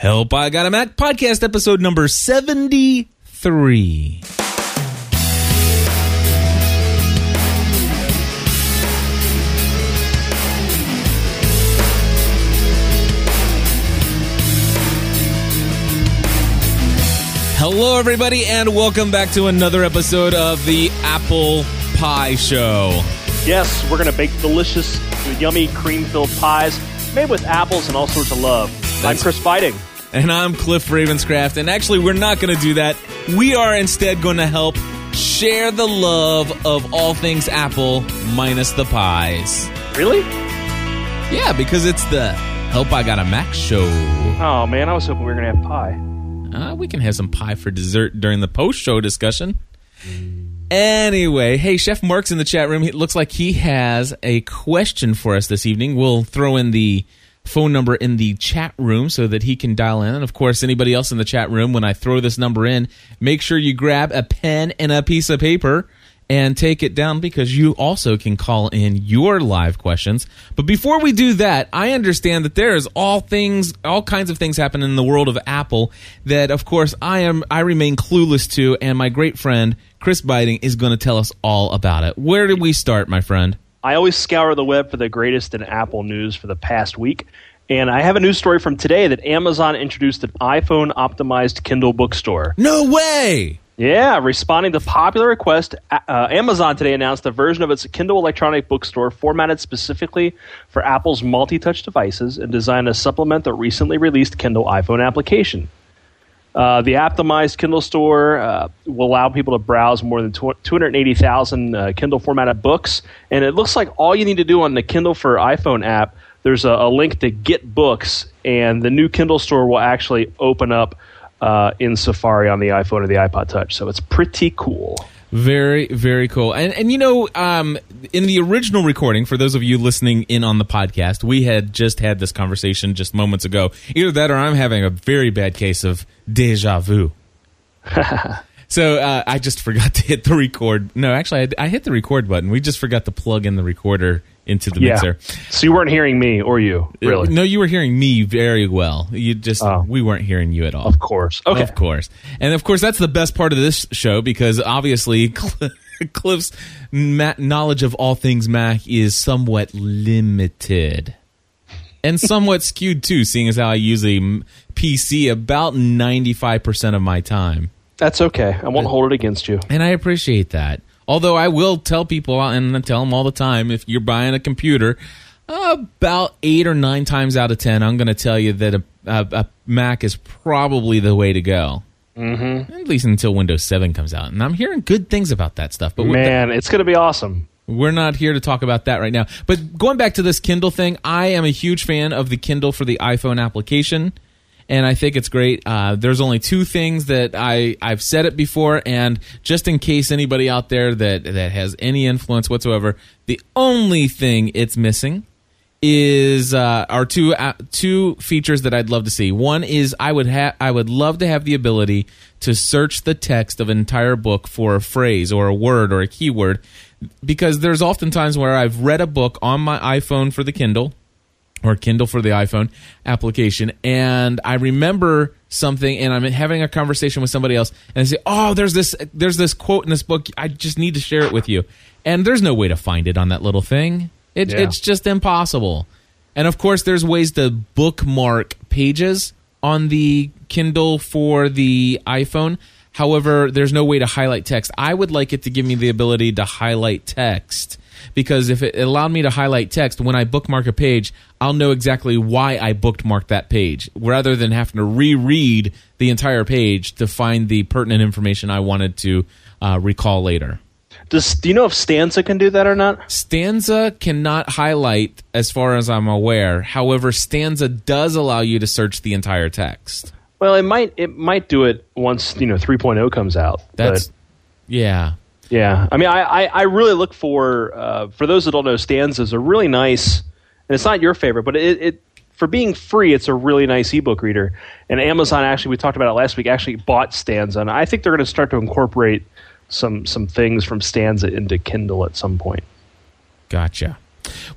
Help I Got a Mac podcast episode number 73. Hello, everybody, and welcome back to another episode of the Apple Pie Show. Yes, we're going to bake delicious, yummy, cream filled pies made with apples and all sorts of love. I'm Chris Beiting. And I'm Cliff Ravenscraft. And actually, we're not going to do that. We are instead going to help share the love of all things Apple minus the pies. Really? Yeah, because it's the Help I Got a Mac show. Oh, man, I was hoping we were going to have pie. Uh, we can have some pie for dessert during the post show discussion. Anyway, hey, Chef Mark's in the chat room. It looks like he has a question for us this evening. We'll throw in the phone number in the chat room so that he can dial in. And of course, anybody else in the chat room, when I throw this number in, make sure you grab a pen and a piece of paper and take it down because you also can call in your live questions. But before we do that, I understand that there is all things, all kinds of things happen in the world of Apple that, of course, I am, I remain clueless to, and my great friend Chris Beiting is going to tell us all about it. Where do we start, my friend? I always scour the web for the greatest in Apple news for the past week. And I have a news story from today that Amazon introduced an iPhone optimized Kindle bookstore. No way! Yeah, responding to popular request, uh, Amazon today announced a version of its Kindle electronic bookstore formatted specifically for Apple's multi-touch devices and designed to supplement the recently released Kindle iPhone application. Uh, the optimized Kindle store uh, will allow people to browse more than 280,000 uh, Kindle formatted books, and it looks like all you need to do on the Kindle for iPhone app. There's a, a link to get books, and the new Kindle store will actually open up uh, in Safari on the iPhone or the iPod Touch. So it's pretty cool. Very, very cool. And and you know, um, in the original recording, for those of you listening in on the podcast, we had just had this conversation just moments ago. Either that, or I'm having a very bad case of deja vu. so uh, I just forgot to hit the record. No, actually, I, I hit the record button. We just forgot to plug in the recorder into the Yeah. mixer. So you weren't hearing me or you, really? No, you were hearing me very well. You just Oh. we weren't hearing you at all. Of course. Okay. Of course. And of course, that's the best part of this show because obviously Cliff's knowledge of all things Mac is somewhat limited. And somewhat skewed too, seeing as how I use a PC about 95% of my time. That's okay. I won't hold it against you. And I appreciate that. Although I will tell people, and I tell them all the time, if you're buying a computer, about eight or nine times out of ten, I'm going to tell you that a, a, a Mac is probably the way to go. Mm-hmm. At least until Windows 7 comes out. And I'm hearing good things about that stuff. But Man, it's going to be awesome. we're not here to talk about that right now. But going back to this Kindle thing, I am a huge fan of the Kindle for the iPhone application, and I think it's great. Uh, there's only two things that I I've said it before, and just in case anybody out there that that has any influence whatsoever, the only thing it's missing is uh, are two uh, two features that I'd love to see. One is I would have I would love to have the ability to search the text of an entire book for a phrase or a word or a keyword because there's often times where I've read a book on my iPhone for the Kindle or Kindle for the iPhone application, and I remember something, and I'm having a conversation with somebody else, and I say, "Oh, there's this, there's this quote in this book. I just need to share it with you." And there's no way to find it on that little thing. It, Yeah. It's just impossible. And of course, there's ways to bookmark pages on the Kindle for the iPhone. However, there's no way to highlight text. I would like it to give me the ability to highlight text because if it allowed me to highlight text when I bookmark a page, I'll know exactly why I bookmarked that page rather than having to reread the entire page to find the pertinent information I wanted to uh, recall later. Does, do you know if Stanza can do that or not? Stanza cannot highlight, as far as I'm aware. However, Stanza does allow you to search the entire text. Well, it might it might do it once you know 3.0 comes out. That's but, yeah. Yeah. I mean, I, I, I really look for uh, for those that don't know, Stanzas are really nice, and it's not your favorite, but it, it for being free, it's a really nice ebook reader. And Amazon actually, we talked about it last week, actually bought Stanza, and I think they're going to start to incorporate some some things from Stanza into Kindle at some point. Gotcha.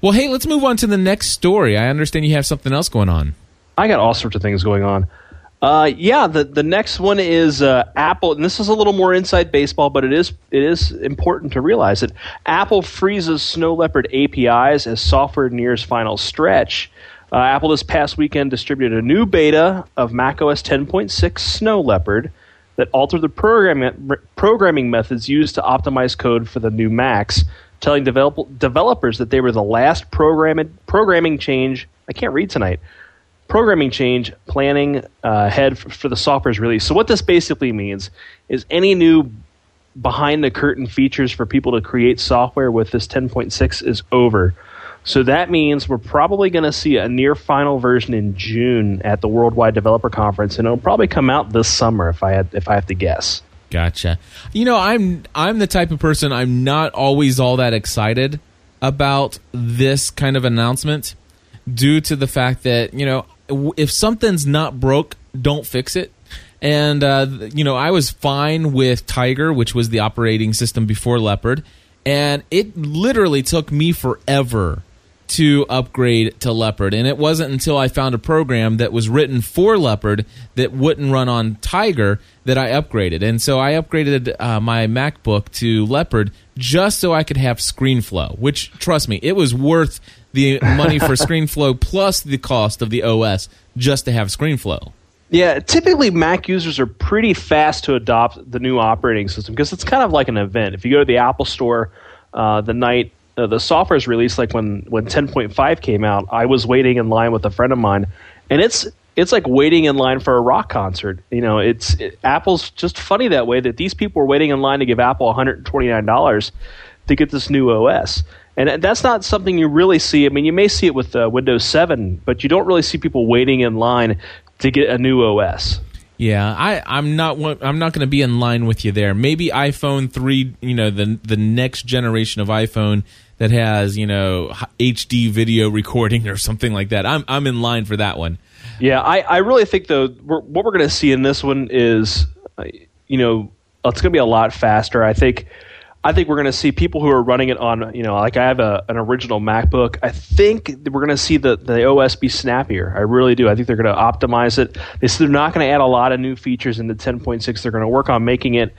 Well, hey, let's move on to the next story. I understand you have something else going on. I got all sorts of things going on. Uh, yeah, the the next one is uh, Apple, and this is a little more inside baseball, but it is it is important to realize that Apple freezes Snow Leopard APIs as software nears final stretch. Uh, Apple this past weekend distributed a new beta of macOS 10.6 Snow Leopard that altered the programming programming methods used to optimize code for the new Macs, telling develop, developers that they were the last programming programming change. I can't read tonight programming change planning uh, ahead for, for the software's release. So what this basically means is any new behind the curtain features for people to create software with this 10.6 is over. So that means we're probably going to see a near final version in June at the Worldwide Developer Conference, and it'll probably come out this summer if I had if I have to guess. Gotcha. You know, I'm I'm the type of person I'm not always all that excited about this kind of announcement due to the fact that you know if something's not broke, don't fix it. And uh, you know, I was fine with Tiger, which was the operating system before Leopard, and it literally took me forever to upgrade to Leopard. And it wasn't until I found a program that was written for Leopard that wouldn't run on Tiger that I upgraded. And so I upgraded uh, my MacBook to Leopard just so I could have ScreenFlow, which, trust me, it was worth the money for ScreenFlow plus the cost of the OS just to have ScreenFlow. Yeah, typically Mac users are pretty fast to adopt the new operating system because it's kind of like an event. If you go to the Apple Store uh, the night uh, the software is released, like when when 10.5 came out, I was waiting in line with a friend of mine, and it's it's like waiting in line for a rock concert. You know, it's it, Apple's just funny that way that these people were waiting in line to give Apple 129 dollars to get this new OS. And that's not something you really see. I mean, you may see it with uh, Windows 7, but you don't really see people waiting in line to get a new OS. Yeah, I, I'm not. I'm not going to be in line with you there. Maybe iPhone three. You know, the the next generation of iPhone that has you know HD video recording or something like that. I'm I'm in line for that one. Yeah, I, I really think though we're, what we're going to see in this one is, uh, you know, it's going to be a lot faster. I think I think we're going to see people who are running it on, you know, like I have a, an original MacBook. I think we're going to see the, the OS be snappier. I really do. I think they're going to optimize it. They they're not going to add a lot of new features into 10.6. They're going to work on making it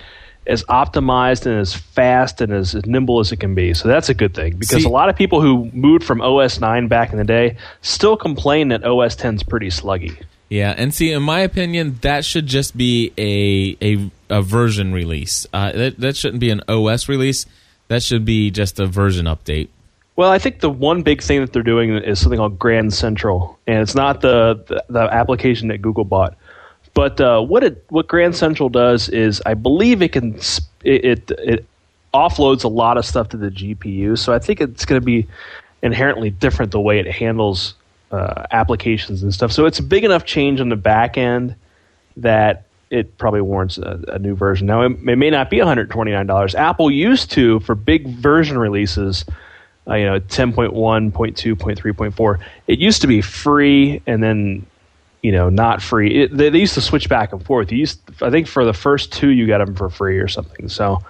as optimized and as fast and as, as nimble as it can be. So that's a good thing because see, a lot of people who moved from OS 9 back in the day still complain that OS 10 is pretty sluggy. Yeah, and see, in my opinion, that should just be a a, a version release. Uh, that that shouldn't be an OS release. That should be just a version update. Well, I think the one big thing that they're doing is something called Grand Central, and it's not the the, the application that Google bought. But uh, what it what Grand Central does is, I believe it can it, it, it offloads a lot of stuff to the GPU. So I think it's going to be inherently different the way it handles uh, applications and stuff. So it's a big enough change on the back end that it probably warrants a, a new version. Now, it, it, may not be $129. Apple used to, for big version releases, uh, you know, 10.1, 0.2, 0.3, it used to be free and then, you know, not free. It, they, they, used to switch back and forth. You used, I think for the first two, you got them for free or something. So,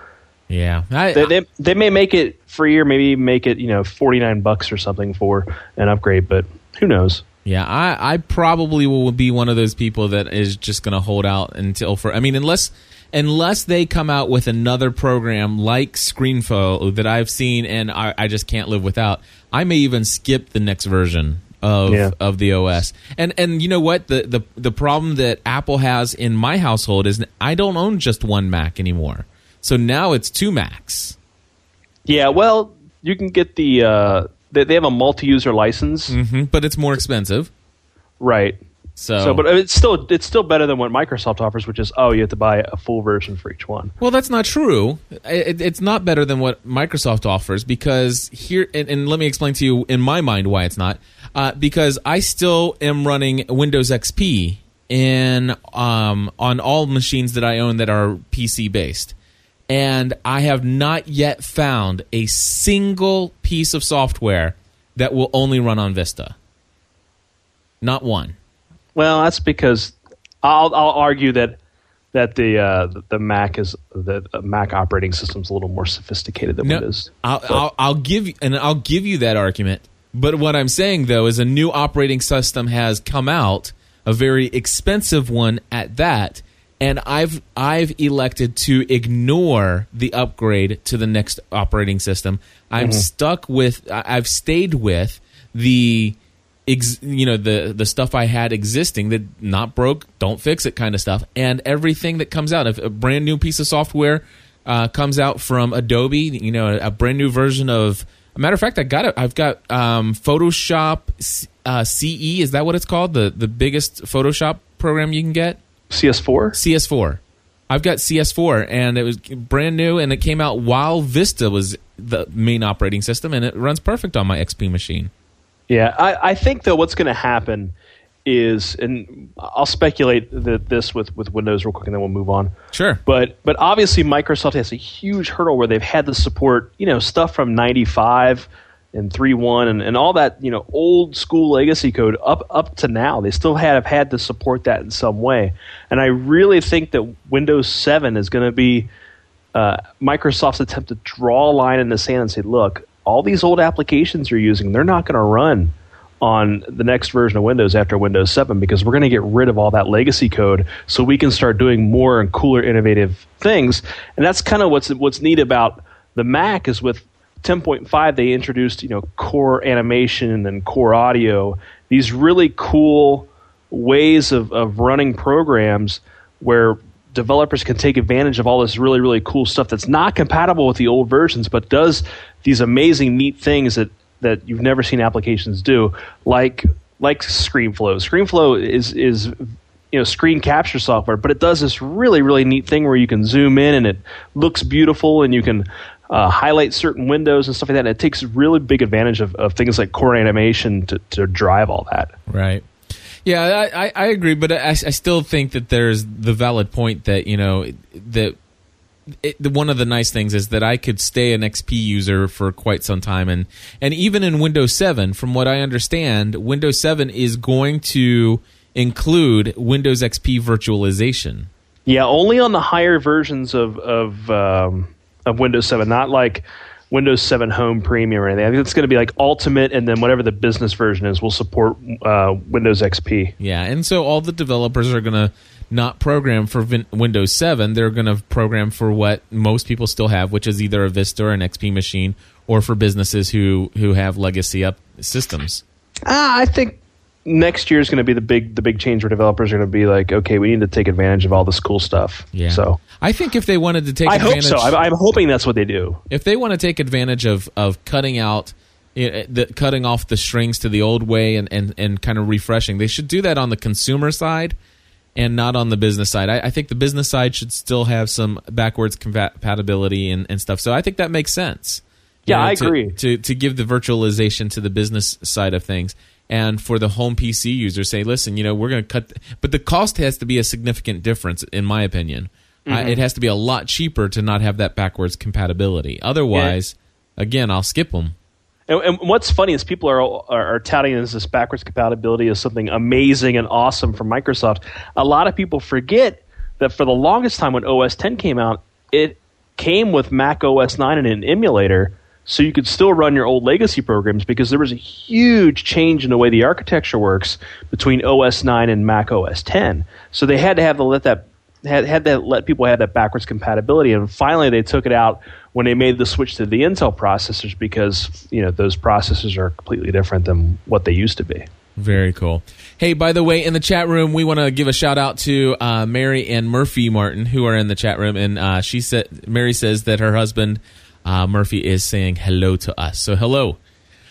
yeah, I, they, they, they may make it free or maybe make it, you know, 49 bucks or something for an upgrade, but who knows? Yeah, I, I probably will be one of those people that is just going to hold out until for. I mean, unless unless they come out with another program like ScreenFlow that I've seen and I, I just can't live without, I may even skip the next version of yeah. of the OS. And and you know what the the the problem that Apple has in my household is I don't own just one Mac anymore. So now it's two Macs. Yeah, well, you can get the uh, they, they have a multi-user license, mm-hmm, but it's more expensive. Right. So, so, but it's still it's still better than what Microsoft offers, which is oh, you have to buy a full version for each one. Well, that's not true. It, it's not better than what Microsoft offers because here, and, and, let me explain to you in my mind why it's not. Uh, because I still am running Windows XP in um, on all machines that I own that are PC based and I have not yet found a single piece of software that will only run on Vista. Not one. Well, that's because I'll I'll argue that that the uh, the Mac is the Mac operating system is a little more sophisticated than no, Windows. I'll, I'll, I'll give you, and I'll give you that argument. But what I'm saying though is a new operating system has come out a very expensive one at that. And I've I've elected to ignore the upgrade to the next operating system. I'm stuck with I've stayed with the ex, you know the the stuff I had existing that not broke, don't fix it kind of stuff, and everything that comes out. If a brand new piece of software uh, comes out from Adobe, you know, a, brand new version of. A matter of fact, I got it. I've got um, Photoshop uh, CE. Is that what it's called? The the biggest Photoshop program you can get. CS4. CS4. I've got CS4, and it was brand new, and it came out while Vista was the main operating system, and it runs perfect on my XP machine. Yeah, I, I think though what's going to happen is, and I'll speculate that this with, with Windows real quick, and then we'll move on. Sure. But but obviously Microsoft has a huge hurdle where they've had the support you know stuff from '95 and 3.1 and, and all that you know old school legacy code up up to now. They still have had to support that in some way, and I really think that Windows 7 is going to be uh, Microsoft's attempt to draw a line in the sand and say, look, all these old applications you're using, they're not going to run on the next version of Windows after Windows 7 because we're going to get rid of all that legacy code so we can start doing more and cooler innovative things. And that's kind of what's what's neat about the Mac is with 10.5 they introduced, you know, core animation and core audio, these really cool ways of, of running programs where developers can take advantage of all this really really cool stuff that's not compatible with the old versions but does these amazing neat things that that you've never seen applications do like like ScreenFlow. ScreenFlow is is you know screen capture software, but it does this really really neat thing where you can zoom in and it looks beautiful and you can uh, highlight certain windows and stuff like that. And it takes really big advantage of, of things like core animation to, to drive all that. Right. Yeah, I, I, agree, but I, I still think that there's the valid point that you know that it, the, one of the nice things is that I could stay an XP user for quite some time, and and even in Windows 7, from what I understand, Windows 7 is going to include Windows XP virtualization. Yeah, only on the higher versions of of um, of Windows 7, not like Windows 7 Home Premium or anything. I think it's going to be like Ultimate, and then whatever the business version is will support uh, Windows XP. Yeah, and so all the developers are going to not program for Vin- Windows 7. They're going to program for what most people still have, which is either a Vista or an XP machine, or for businesses who who have legacy up systems. Ah, I think next year is going to be the big the big change where developers are going to be like, okay, we need to take advantage of all this cool stuff. Yeah. So I think if they wanted to take I hope advantage, so. I'm, I'm hoping that's what they do. if they want to take advantage of of cutting out you the, cutting off the strings to the old way and, and, and kind of refreshing they should do that on the consumer side and not on the business side I, I think the business side should still have some backwards compatibility and, and stuff so i think that makes sense Yeah, I to, agree. to, to give the virtualization to the business side of things and for the home pc user say listen you know we're going to cut but the cost has to be a significant difference in my opinion. Uh, it has to be a lot cheaper to not have that backwards compatibility. Otherwise again i'll skip them And, and what's funny is people are, are are touting this, this backwards compatibility as something amazing and awesome from Microsoft. A lot of people forget that for the longest time when OS 10 came out, it came with Mac OS 9 and an emulator, so you could still run your old legacy programs because there was a huge change in the way the architecture works between OS 9 and Mac OS 10. So they had to have to let that had had to let people have that backwards compatibility, and finally they took it out when they made the switch to the Intel processors because you know those processors are completely different than what they used to be. Very cool. Hey, by the way, in the chat room, we want to give a shout out to uh, Mary and Murphy Martin, who are in the chat room, and uh, she said Mary says that her husband uh, Murphy is saying hello to us. So hello.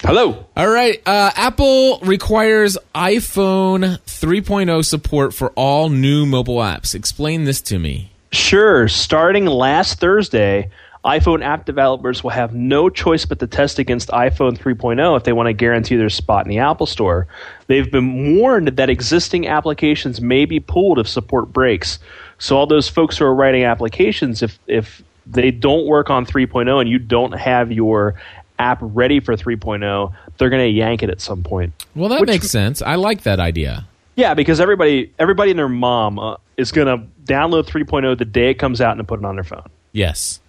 Hello. All right. Uh, Apple requires iPhone 3.0 support for all new mobile apps. Explain this to me. Sure. Starting last Thursday, iPhone app developers will have no choice but to test against iPhone 3.0 if they want to guarantee their spot in the Apple Store. They've been warned that existing applications may be pulled if support breaks. So all those folks who are writing applications, if if they don't work on 3.0 and you don't have your app ready for 3.0, they're going to yank it at some point. Well, that Which- makes sense. I like that idea. Yeah, because everybody everybody and their mom uh, is going to download 3.0 the day it comes out and put it on their phone. Yes.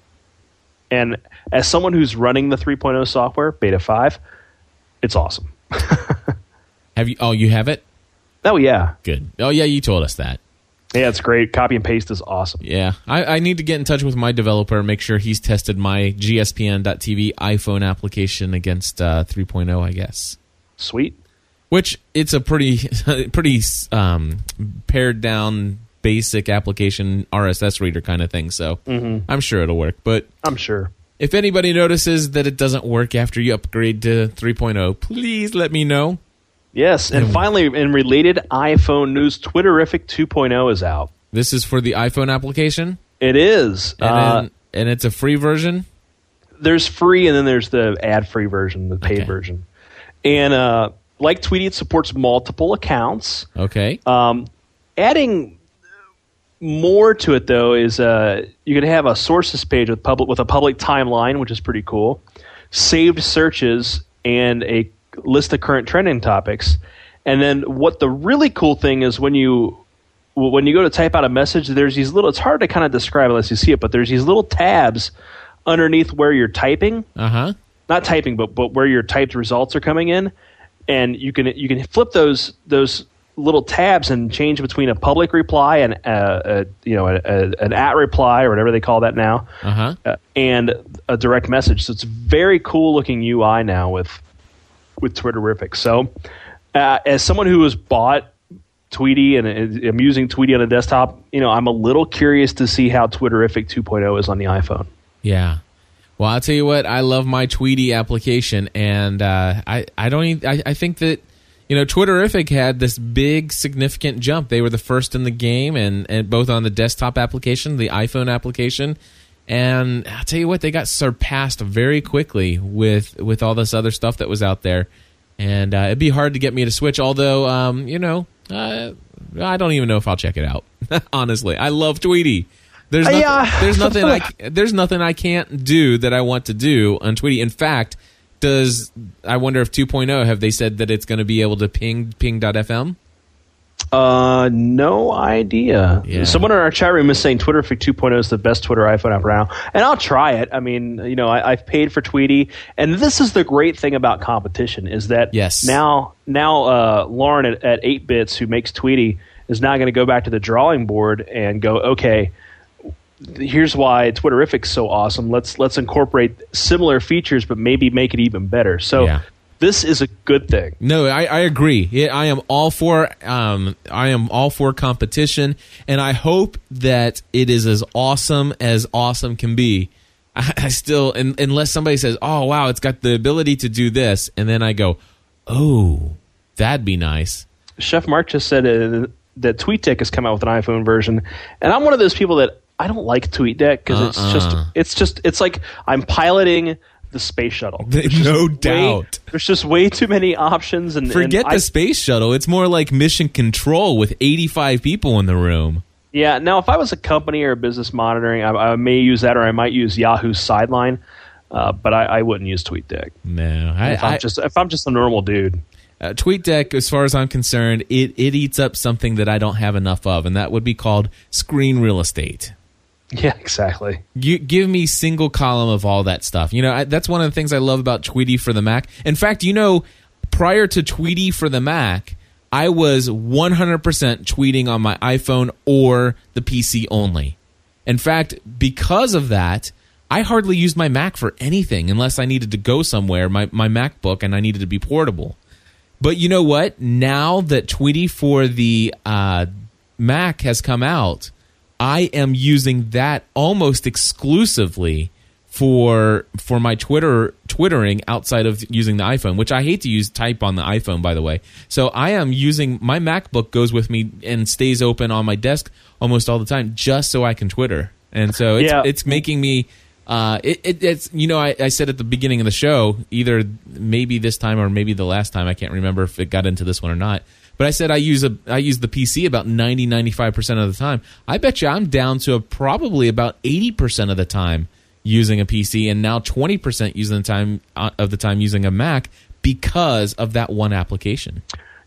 And as someone who's running the 3.0 software, Beta 5, it's awesome. Have you? Oh, you have it. Oh yeah, Good. Oh yeah, you told us that. Yeah, it's great. Copy and paste is awesome. Yeah, I, I need to get in touch with my developer and make sure he's tested my GSPN.TV iPhone application against uh, 3.0. I guess, Sweet. which it's a pretty pretty um, pared down basic application RSS reader kind of thing. So I'm sure it'll work. But I'm sure. if anybody notices that it doesn't work after you upgrade to 3.0, please let me know. Yes, and finally, in related iPhone news, Twitterrific 2.0 is out. This is for the iPhone application, It is. and, Uh, then- and it's a free version. there's free, and then there's the ad-free version, the paid Okay. version. And uh, like Tweetie, it supports multiple accounts. Okay. Um, adding more to it though is uh, you can have a sources page with public with a public timeline, which is pretty cool. Saved searches and a list of current trending topics. And then what the really cool thing is when you when you go to type out a message, there's these little. It's hard to kind of describe unless you see it, but there's these little tabs underneath where you're typing Uh huh. not typing, but but where your typed results are coming in, and you can you can flip those those little tabs and change between a public reply and a, a you know a, a, an at reply or whatever they call that now, Uh huh. uh, and a direct message. So it's very cool looking UI now with with Twitterrific. So uh, as someone who has bought Tweetie and I'm using Tweetie on a desktop, you know I'm a little curious to see how Twitterrific 2.0 is on the iPhone. Yeah. Well, I'll tell you what. I love my Tweetie application, and uh, I I don't. Even, I I think that you know Twitterrific had this big significant jump. They were the first in the game, and and both on the desktop application, the iPhone application, and I'll tell you what, they got surpassed very quickly with with all this other stuff that was out there, and uh, it'd be hard to get me to switch. Although, um, you know, uh, I don't even know if I'll check it out. Honestly, I love Tweetie. There's Uh, nothing, yeah. there's nothing I there's nothing I can't do that I want to do on Tweetie. In fact, does I wonder if 2.0 have they said that it's going to be able to ping ping.fm? Uh, no idea. Yeah. Someone in our chat room is saying Twitterrific 2.0 is the best Twitter iPhone app right now, and I'll try it. I mean, you know, I, I've paid for Tweetie, and this is the great thing about competition is that Yes. now now uh, Loren at, at atebits who makes Tweetie is now going to go back to the drawing board and go, okay, here's why Twitterrific's so awesome. Let's let's incorporate similar features, but maybe make it even better. So. Yeah. This is a good thing. No, I, I agree. Yeah, I am all for um, I am all for competition, and I hope that it is as awesome as awesome can be. I, I still, un unless somebody says, "Oh, wow, it's got the ability to do this," and then I go, "Oh, that'd be nice." Chef Mark just said uh, that TweetDeck has come out with an iPhone version, and I'm one of those people that I don't like TweetDeck because it's just Uh-uh. it's just it's like I'm piloting the space shuttle. There's just No way- doubt. there's just way too many options, and Forget and the I- space shuttle. It's more like mission control with 85 people in the room. yeah. Now, if I was a company or a business monitoring, I, I may use that, or I might use Yahoo's Sideline, uh, but I, I wouldn't use TweetDeck. No, I, If I'm I, just if I'm just a normal dude. uh, TweetDeck, as far as I'm concerned, it, it eats up something that I don't have enough of, and that would be called screen real estate. Yeah, exactly. You give me single column of all that stuff. You know, I, that's one of the things I love about Tweetie for the Mac. In fact, you know, prior to Tweetie for the Mac, I was 100% tweeting on my iPhone or the PC only. In fact, because of that, I hardly used my Mac for anything unless I needed to go somewhere, my, my MacBook, and I needed to be portable. But you know what? Now that Tweetie for the uh, Mac has come out, I am using that almost exclusively for for my Twitter twittering outside of using the iPhone, which I hate to use type on the iPhone by the way. So I am using my MacBook goes with me and stays open on my desk almost all the time just so I can Twitter. And so it's Yeah. it's making me uh, it, it, it's you know I, I said at the beginning of the show either maybe this time or maybe the last time I can't remember if it got into this one or not but I said I use a I use the PC about 90 95% of the time. I bet you I'm down to probably about 80% of the time using a PC and now 20% using the time uh, of the time using a Mac because of that one application.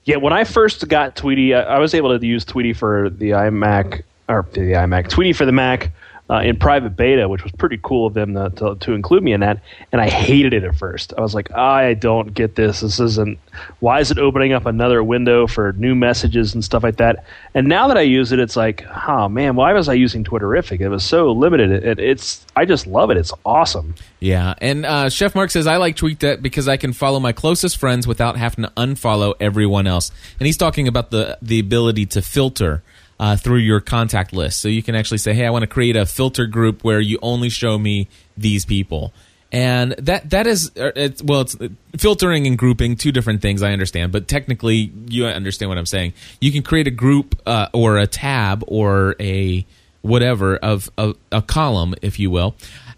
Yeah, when I first got Tweetie, I, I was able to use Tweetie for the iMac or the iMac, Tweetie for the Mac uh, in private beta, which was pretty cool of them to, to, to, include me in that. And I hated it at first. I was like, I don't get this. This isn't. Why is it opening up another window for new messages and stuff like that? And now that I use it, it's like, oh man, why was I using Twitterrific? It was so limited. It, it, it's I just love it. It's awesome. Yeah, and uh, Chef Mark says I like TweetDeck because I can follow my closest friends without having to unfollow everyone else. And he's talking about the the ability to filter uh, through your contact list. So you can actually say, "Hey, I want to create a filter group where you only show me these people." And that that is uh, it's, well, it's filtering and grouping two different things. I understand, but technically, you understand what I'm saying. You can create a group uh, or a tab or a whatever of a, a column, if you will,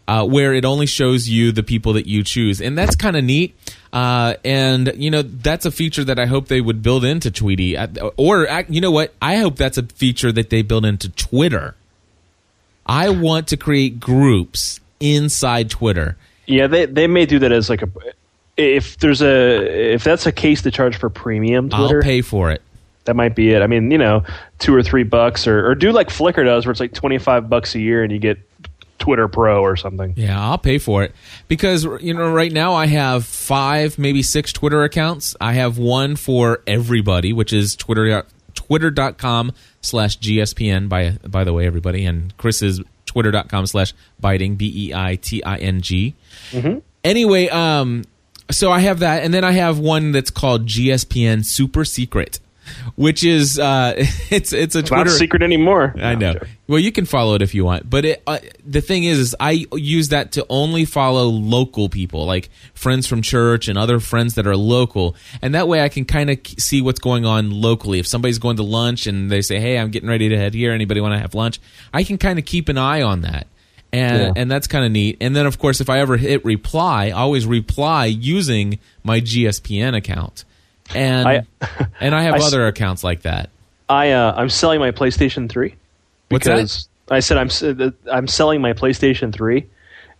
uh, where it only shows you the people that you choose, and that's kind of neat. Uh, and you know that's a feature that I hope they would build into Tweetie, uh, or you know what? I hope that's a feature that they build into Twitter. I want to create groups inside Twitter. Yeah, they they may do that as like a if there's a if that's a case to charge for premium Twitter, I'll pay for it. That might be it. I mean, you know, two or three bucks, or or do like Flickr does, where it's like twenty five bucks a year, and you get Twitter Pro or something. Yeah, I'll pay for it because you know right now I have five, maybe six Twitter accounts. I have one for everybody, which is Twitter twitter.com slash gspn by by the way everybody and chris is twitter.com slash beiting b-e-i-t-i-n-g mm-hmm. anyway um so i have that and then i have one that's called gspn super secret which is uh, it's it's a Twitter not secret anymore. I know. Well, you can follow it if you want, but it, uh, the thing is, is I use that to only follow local people, like friends from church and other friends that are local, and that way I can kind of see what's going on locally. If somebody's going to lunch and they say, "Hey, I'm getting ready to head here. Anybody want to have lunch?" I can kind of keep an eye on that and yeah. and that's kind of neat. And then of course, if I ever hit reply, I always reply using my GSPN account and I, and I have I, other accounts like that. I uh, I'm selling my PlayStation Three. What's that? I said I'm I'm selling my PlayStation Three,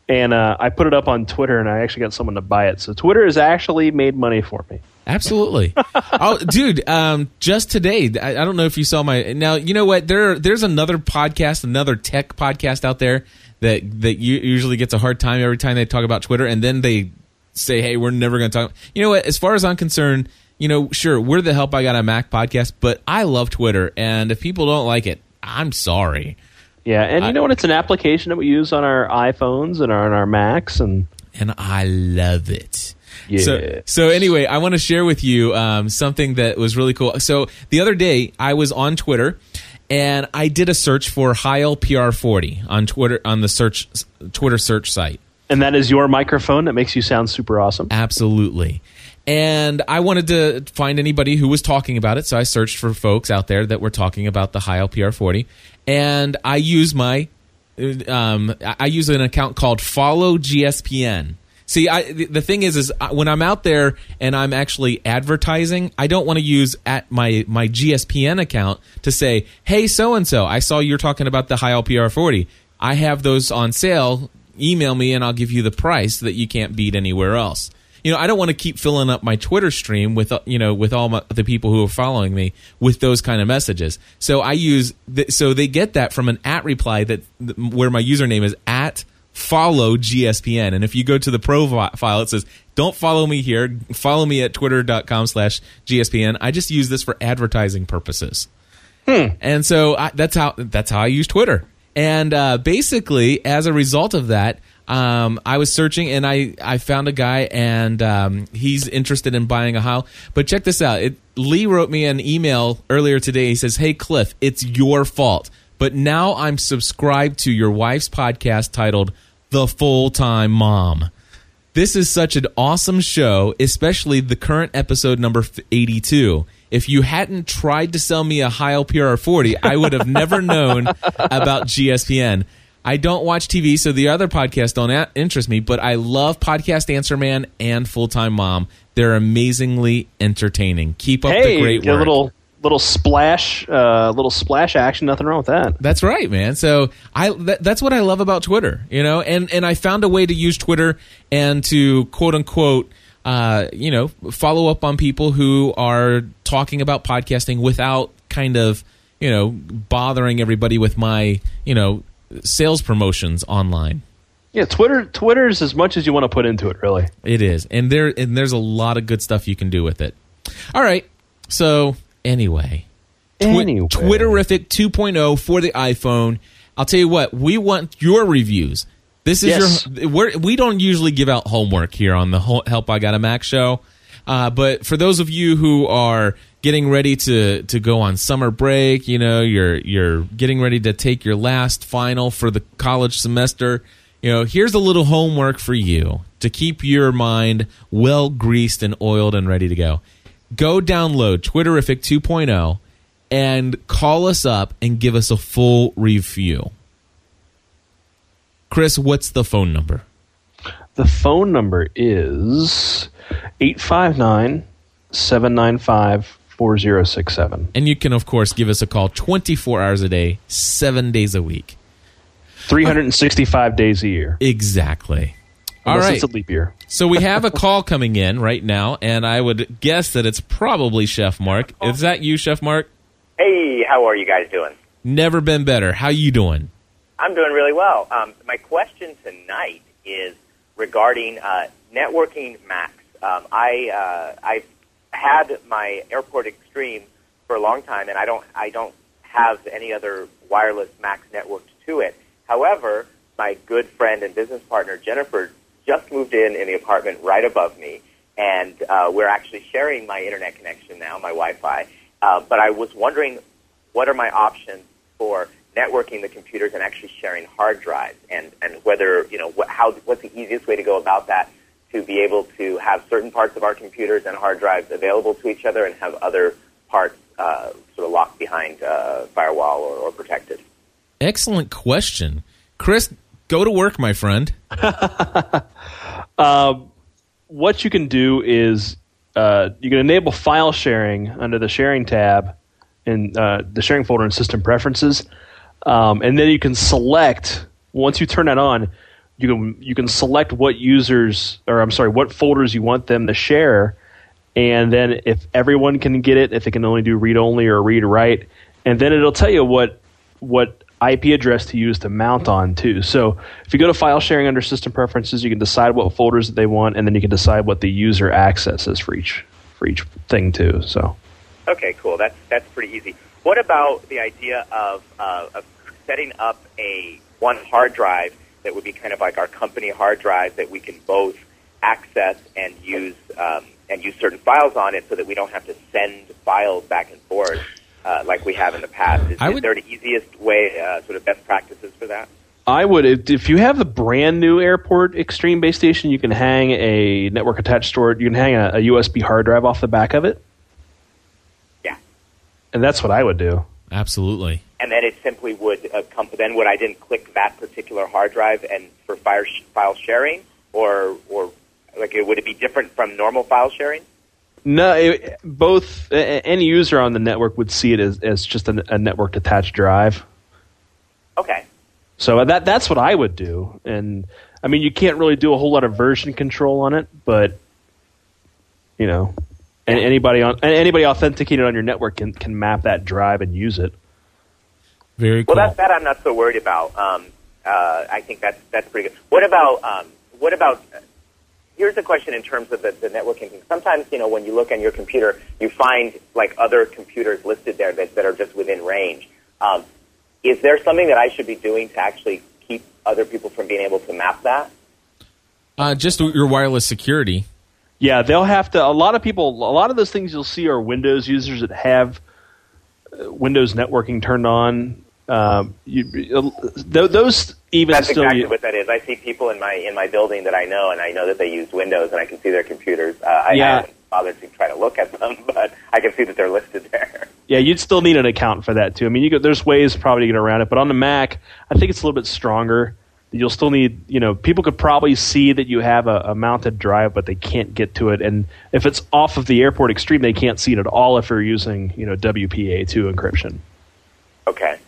and uh, I put it up on Twitter, and I actually got someone to buy it. So Twitter has actually made money for me. Absolutely, oh, dude. Um, just today, I, I, don't know if you saw my. Now you know what? There, there's another podcast, another tech podcast out there that that usually gets a hard time every time they talk about Twitter, and then they say, "Hey, we're never going to talk." You know what? As far as I'm concerned, you know, sure, we're the Help I Got a Mac podcast, but I love Twitter, and if people don't like it, I'm sorry. Yeah, and you know what? It's an application that we use on our iPhones and on our Macs, and and I love it. Yeah. So, so anyway, I want to share with you um, something that was really cool. So the other day, I was on Twitter, and I did a search for Heil PR40 on Twitter on the search Twitter search site. And that is your microphone that makes you sound super awesome. Absolutely and I wanted to find anybody who was talking about it. So I searched for folks out there that were talking about the Heil PR40, and I use my um, I use an account called Follow GSPN. See, I, the thing is, is when I'm out there and I'm actually advertising, I don't want to use at my my GSPN account to say, "Hey, so and so, I saw you're talking about the Heil PR40. I have those on sale. Email me and I'll give you the price that you can't beat anywhere else." You know, I don't want to keep filling up my Twitter stream with uh, you know with all my, the people who are following me with those kind of messages. So I use so they get that from an at reply that where my username is at follow GSPN. And if you go to the profile, it says, don't follow me here. Follow me at twitter.com slash GSPN. I just use this for advertising purposes. Hmm. And so I, that's how, that's how I use Twitter. And uh, basically, as a result of that, um, I was searching and I, I found a guy and um, he's interested in buying a Heil. But check this out. It, Lee wrote me an email earlier today. He says, Hey, Cliff, it's your fault. But now I'm subscribed to your wife's podcast titled The Full Time Mom. This is such an awesome show, especially the current episode number 82 if you hadn't tried to sell me a Heil PR40, I would have never known about GSPN. I don't watch TV, so the other podcasts don't a- interest me, but I love Podcast Answer Man and Full Time Mom. They're amazingly entertaining. Keep up hey, the great work. A little little splash, uh, little splash action. Nothing wrong with that. That's right, man. So I that, that's what I love about Twitter, you know. And and I found a way to use Twitter and to quote unquote. Uh, you know, follow up on people who are talking about podcasting without kind of, you know, bothering everybody with my, you know, sales promotions online. Yeah, Twitter Twitter's as much as you want to put into it, really. It is, and there and there's a lot of good stuff you can do with it. All right, so anyway, Twi- Anyway. Twitterrific 2.0 for the iPhone. I'll tell you what, we want your reviews. This is Yes. your. We're, we don't usually give out homework here on the Help I Got a Mac show, uh, but for those of you who are getting ready to to go on summer break, you know, you're you're getting ready to take your last final for the college semester. You know, here's a little homework for you to keep your mind well greased and oiled and ready to go. Go download Twitterrific 2.0 and call us up and give us a full review. Chris, what's the phone number? The phone number is 859 795 4067. And you can, of course, give us a call 24 hours a day, seven days a week. 365 days a year. Exactly. All Unless right. it's a leap year. So we have a call coming in right now, and I would guess that it's probably Chef Mark. Is that you, Chef Mark? Hey, how are you guys doing? Never been better. How you doing? I'm doing really well. Um, my question tonight is regarding uh, networking Macs. Um, I uh, I've had my Airport Extreme for a long time, and I don't I don't have any other wireless Macs networked to it. However, my good friend and business partner Jennifer just moved in in the apartment right above me, and uh, we're actually sharing my internet connection now, my Wi-Fi. Uh, but I was wondering, what are my options for networking the computers and actually sharing hard drives, and and whether you know what, how what's the easiest way to go about that to be able to have certain parts of our computers and hard drives available to each other, and have other parts uh, sort of locked behind uh, firewall or, or protected. Excellent question. Chris, go to work, my friend. What you can do is uh, you can enable file sharing under the sharing tab in uh, the sharing folder in system preferences. Um, and then you can select, once you turn that on, you can you can select what users or I'm sorry, what folders you want them to share, and then if everyone can get it, if they can only do read only or read write, and then it'll tell you what what IP address to use to mount on too. So if you go to file sharing under system preferences, you can decide what folders that they want, and then you can decide what the user accesses for each for each thing too. So Okay, cool. That's that's pretty easy. What about the idea of uh, of setting up a one hard drive that would be kind of like our company hard drive that we can both access and use um, and use certain files on it, so that we don't have to send files back and forth uh, like we have in the past. Is, I is there the easiest way, uh, sort of best practices for that? I would if, if you have the brand new Airport Extreme base station, you can hang a network attached storage. You can hang a, a USB hard drive off the back of it, Yeah. and that's what I would do. Absolutely. And then it simply would uh, come. Then would I didn't click that particular hard drive and for file sh- file sharing, or or like it, would it be different from normal file sharing? No, it, both a- any user on the network would see it as, as just a, a network attached drive. Okay, So that that's what I would do. And I mean, you can't really do a whole lot of version control on it, but you know, and anybody on anybody authenticated on your network can can map that drive and use it. Very well cool. that that I'm not so worried about. Um, uh, I think that's that's pretty good. What about um, what about? Uh, here's a question in terms of the, the networking thing. Sometimes you know when you look on your computer, you find like other computers listed there that, that are just within range. Um, is there something that I should be doing to actually keep other people from being able to map that? uh, just your wireless security. Yeah, they'll have to. A lot of people, a lot of those things you'll see are Windows users that have uh, Windows networking turned on. Um, you, uh, th- those even That's still. exactly what that is. I see people in my in my building that I know, and I know that they use Windows, and I can see their computers. Uh, I, Yeah. I haven't bothered to try to look at them, but I can see that they're listed there. Yeah, you'd still need an account for that too. I mean, you could, there's ways probably to get around it, but on the Mac, I think it's a little bit stronger. You'll still need, you know, people could probably see that you have a, a mounted drive, but they can't get to it. And if it's off of the Airport Extreme, they can't see it at all if you're using, you know, WPA2 encryption. Okay.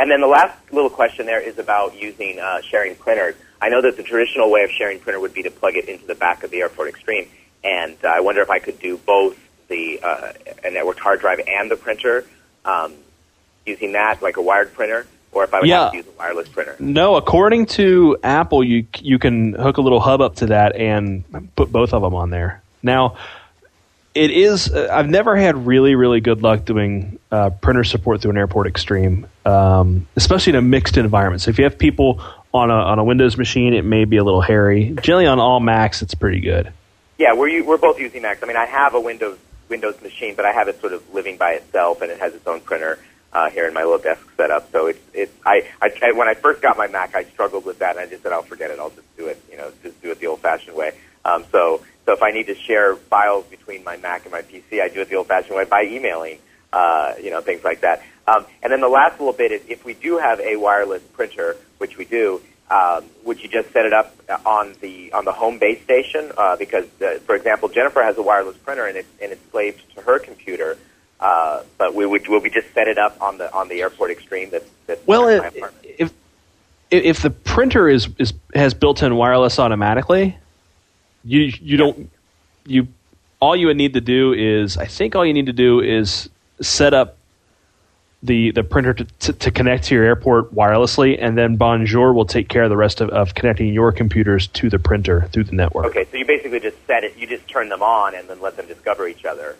And then the last little question there is about using uh, sharing printers. I know that the traditional way of sharing printer would be to plug it into the back of the Airport Extreme, and uh, I wonder if I could do both the uh, a networked hard drive and the printer um, using that, like a wired printer. or if I would Yeah. have to use a wireless printer. No, according to Apple, you you can hook a little hub up to that and put both of them on there. Now, it is. Uh, I've never had really really good luck doing uh, printer support through an Airport Extreme, um, especially in a mixed environment. So if you have people on a on a Windows machine, it may be a little hairy. Generally, on all Macs, it's pretty good. Yeah, we're we're both using Macs. I mean, I have a Windows Windows machine, but I have it sort of living by itself, and it has its own printer uh, here in my little desk setup. So it's it's I, I when I first got my Mac, I struggled with that, and I just said, "I'll forget it. I'll just do it. You know, just do it the old-fashioned way." Um, so so if I need to share files between my Mac and my PC, I do it the old-fashioned way by emailing. Uh, you know, things like that. Um, and then the last little bit is if we do have a wireless printer, which we do, um, would you just set it up on the on the home base station? Uh, because, uh, for example, Jennifer has a wireless printer and it's and it's slaved to her computer. Uh, but we would will we just set it up on the on the airport extreme that that's Well, in my it, apartment? if if the printer is, is has built-in wireless automatically, you you don't you all you would need to do is I think all you need to do is set up the the printer to, to, to connect to your airport wirelessly, and then Bonjour will take care of the rest of, of connecting your computers to the printer through the network. Okay, so you basically just set it. You just turn them on and then let them discover each other.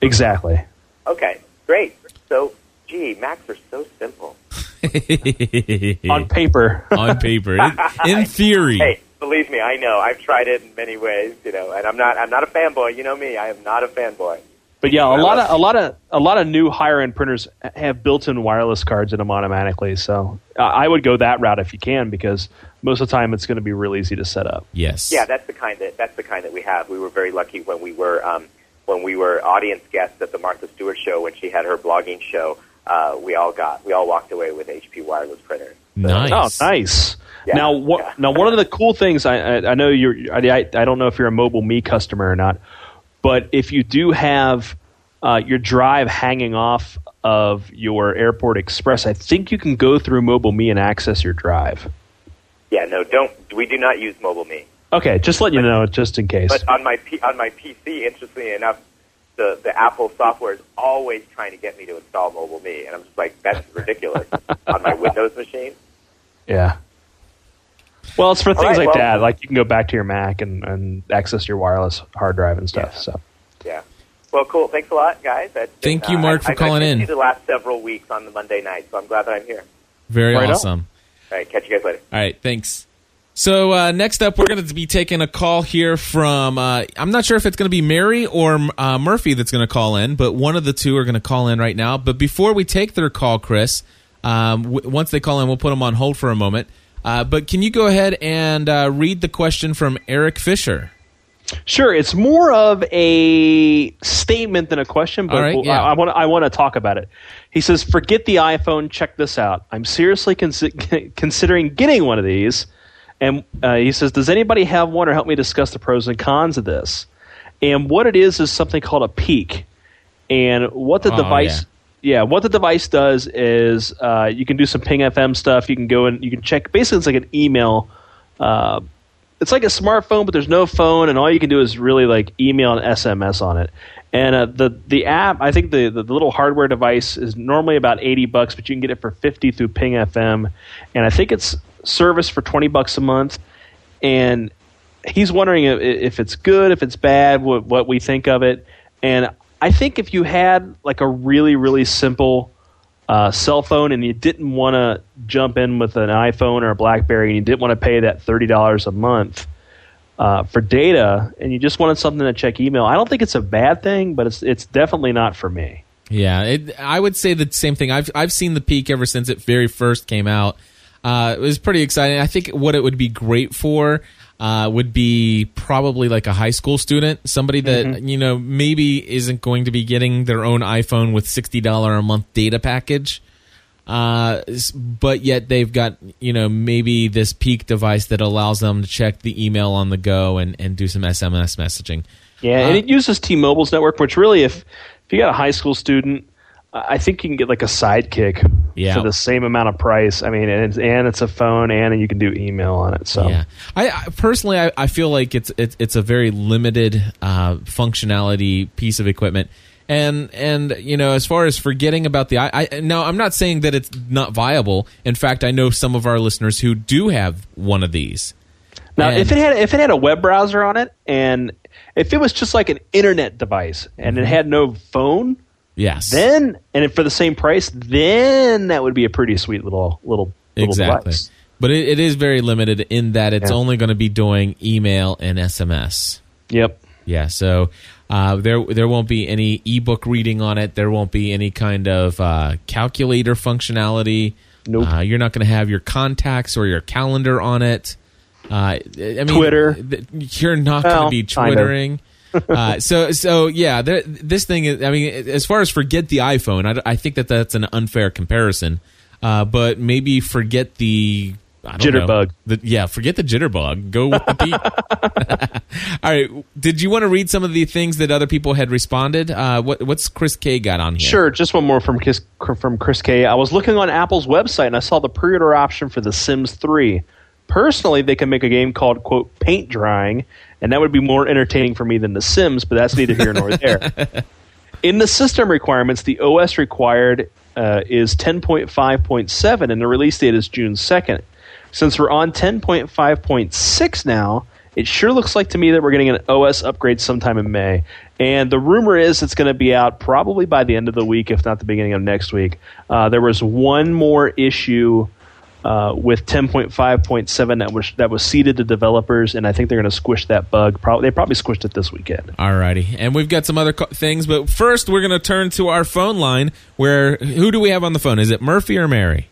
Exactly. Okay, great. So, gee, Macs are so simple. On paper. on paper. In, in theory. Hey, believe me, I know. I've tried it in many ways, you know, and I'm not I'm not a fanboy. You know me. I am not a fanboy. But yeah, a lot of a lot of a lot of new higher end printers have built-in wireless cards in them automatically. So uh, I would go that route if you can, because most of the time it's going to be real easy to set up. Yes. Yeah, that's the kind that that's the kind that we have. We were very lucky when we were um, when we were audience guests at the Martha Stewart show when she had her blogging show. Uh, we all got we all walked away with HP wireless printers. Nice. Oh, nice. Yeah, now, what, yeah. now one of the cool things I, I, I know you're. I, I I don't know if you're a Mobile Me customer or not, but if you do have uh, your drive hanging off of your Airport Express, I think you can go through Mobile Me and access your drive. Yeah, no, don't we do not use Mobile Me. Okay, just let you know, just in case. But on my P- on my PC, interestingly enough, the the Apple software is always trying to get me to install Mobile Me, and I'm just like, that's ridiculous. on my Windows machine, Yeah. Well, it's for things right, like well- that. Like you can go back to your Mac and, and access your wireless hard drive and stuff. Yeah. So yeah. Well, cool. Thanks a lot, guys. That's been, Thank you, uh, Mark, I- for I've- calling I've in. the last several weeks on the Monday night, so I'm glad that I'm here. Very Right on. awesome. All right, catch you guys later. All right, thanks. So uh, next up, we're going to be taking a call here from. Uh, I'm not sure if it's going to be Mary or uh, Murphy that's going to call in, but one of the two are going to call in right now. But before we take their call, Chris, um, w- once they call in, we'll put them on hold for a moment. Uh, but can you go ahead and uh, read the question from Eric Fisher? Sure, it's more of a statement than a question, but right, yeah. I, want I want to talk about it. He says, "Forget the iPhone. Check this out. I'm seriously consi- considering getting one of these." And uh, he says, "Does anybody have one, or help me discuss the pros and cons of this?" And what it is is something called a Peek. And what the Oh, device, yeah. what the device does is uh, you can do some Ping FM stuff. You can go and you can check. Basically, it's like an email. Uh, it's like a smartphone, but there's no phone, and all you can do is really like email and SMS on it. And uh, the the app, I think the, the the little hardware device is normally about eighty bucks, but you can get it for fifty through Ping FM, and I think it's service for twenty bucks a month. And he's wondering if, if it's good, if it's bad, what what we think of it. And I think if you had like a really really simple uh, cell phone and you didn't want to jump in with an iPhone or a BlackBerry and you didn't want to pay that thirty dollars a month uh, for data and you just wanted something to check email, I don't think it's a bad thing, but it's it's definitely not for me. Yeah, it, I would say the same thing. I've I've seen the Peek ever since it very first came out. Uh, it was pretty exciting. I think what it would be great for uh, would be probably like a high school student, somebody that you know maybe isn't going to be getting their own iPhone with sixty dollar a month data package. Uh, but yet they've got you know maybe this Peek device that allows them to check the email on the go and, and do some SMS messaging. Yeah, Uh, and it uses T-Mobile's network, which really, if if you got a high school student, I think you can get like a sidekick Yeah. for the same amount of price. I mean, and it's, and it's a phone, and you can do email on it. So Yeah, I, I personally I, I feel like it's it's it's a very limited uh, functionality piece of equipment, And and you know, as far as forgetting about the I, I now I'm not saying that it's not viable. In fact, I know some of our listeners who do have one of these. Now, And- if it had if it had a web browser on it, and if it was just like an internet device and Mm-hmm. it had no phone, yes, then and for the same price, then that would be a pretty sweet little little little exactly. device. But it, it is very limited in that it's Yeah. only going to be doing email and SMS. Yep. Yeah, so uh, there there won't be any ebook reading on it. There won't be any kind of uh, calculator functionality. Nope. Uh, you're not going to have your contacts or your calendar on it. Uh, I mean, Twitter. You're not going to be twittering. Uh, so so yeah, there, this thing is. I mean, as far as forget the iPhone, I, I think that that's an unfair comparison. Uh, but maybe forget the I don't know. Jitterbug. The, yeah, forget the jitterbug. Go with the beat. All right. Did you want to read some of the things that other people had responded? Uh, what, what's Chris K got on here? Sure, just one more from Chris, from Chris K. I was looking on Apple's website and I saw the pre-order option for The Sims 3. Personally, they can make a game called "quote paint drying," and that would be more entertaining for me than The Sims. But that's neither here nor there. In the system requirements, the OS required uh, is 10.5.7, and the release date is June 2nd. Since we're on 10.5.6 now, it sure looks like to me that we're getting an OS upgrade sometime in May. And the rumor is it's going to be out probably by the end of the week, if not the beginning of next week. Uh, there was one more issue uh, with 10.5.7 that was that was seeded to developers, and I think they're going to squish that bug. Probably they probably squished it this weekend. Alrighty. And we've got some other co- things, but first we're going to turn to our phone line where who do we have on the phone? Is it Murphy or Mary?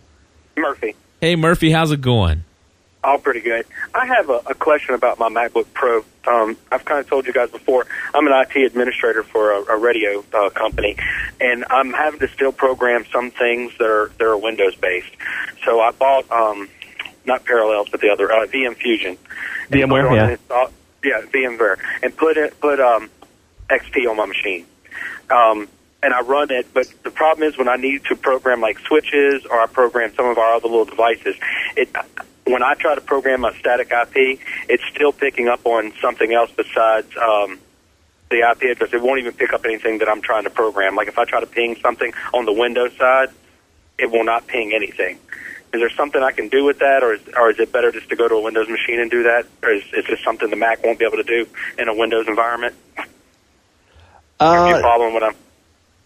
Murphy. Hey, Murphy, how's it going? All pretty good. I have a, a question about my MacBook Pro. Um, I've kind of told you guys before, I'm an IT administrator for a, a radio uh, company, and I'm having to still program some things that are that are Windows based. So I bought um, not Parallels, but the other uh, VM Fusion. VMware, put it on yeah. install- yeah, VMware, and put it put um, XP on my machine. Um, and I run it, but the problem is when I need to program like switches or I program some of our other little devices, it when I try to program a static IP, it's still picking up on something else besides um, the IP address. It won't even pick up anything that I'm trying to program. Like if I try to ping something on the Windows side, it will not ping anything. Is there something I can do with that, or is, or is it better just to go to a Windows machine and do that, or is, is this something the Mac won't be able to do in a Windows environment? You follow what I'm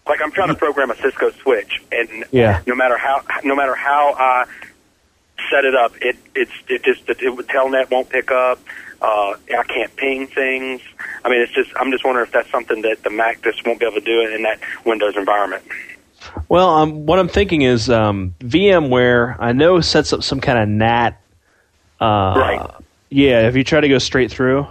like? I'm trying to program a Cisco switch, and Yeah. no matter how no matter how I set it up, it it's it just it, would telnet won't pick up. Uh, I can't ping things. I mean, it's just I'm just wondering if that's something that the Mac just won't be able to do in that Windows environment. Well, um, what I'm thinking is um, VMware. I know sets up some kind of NAT. Uh, Right. Yeah. If you try to go straight through.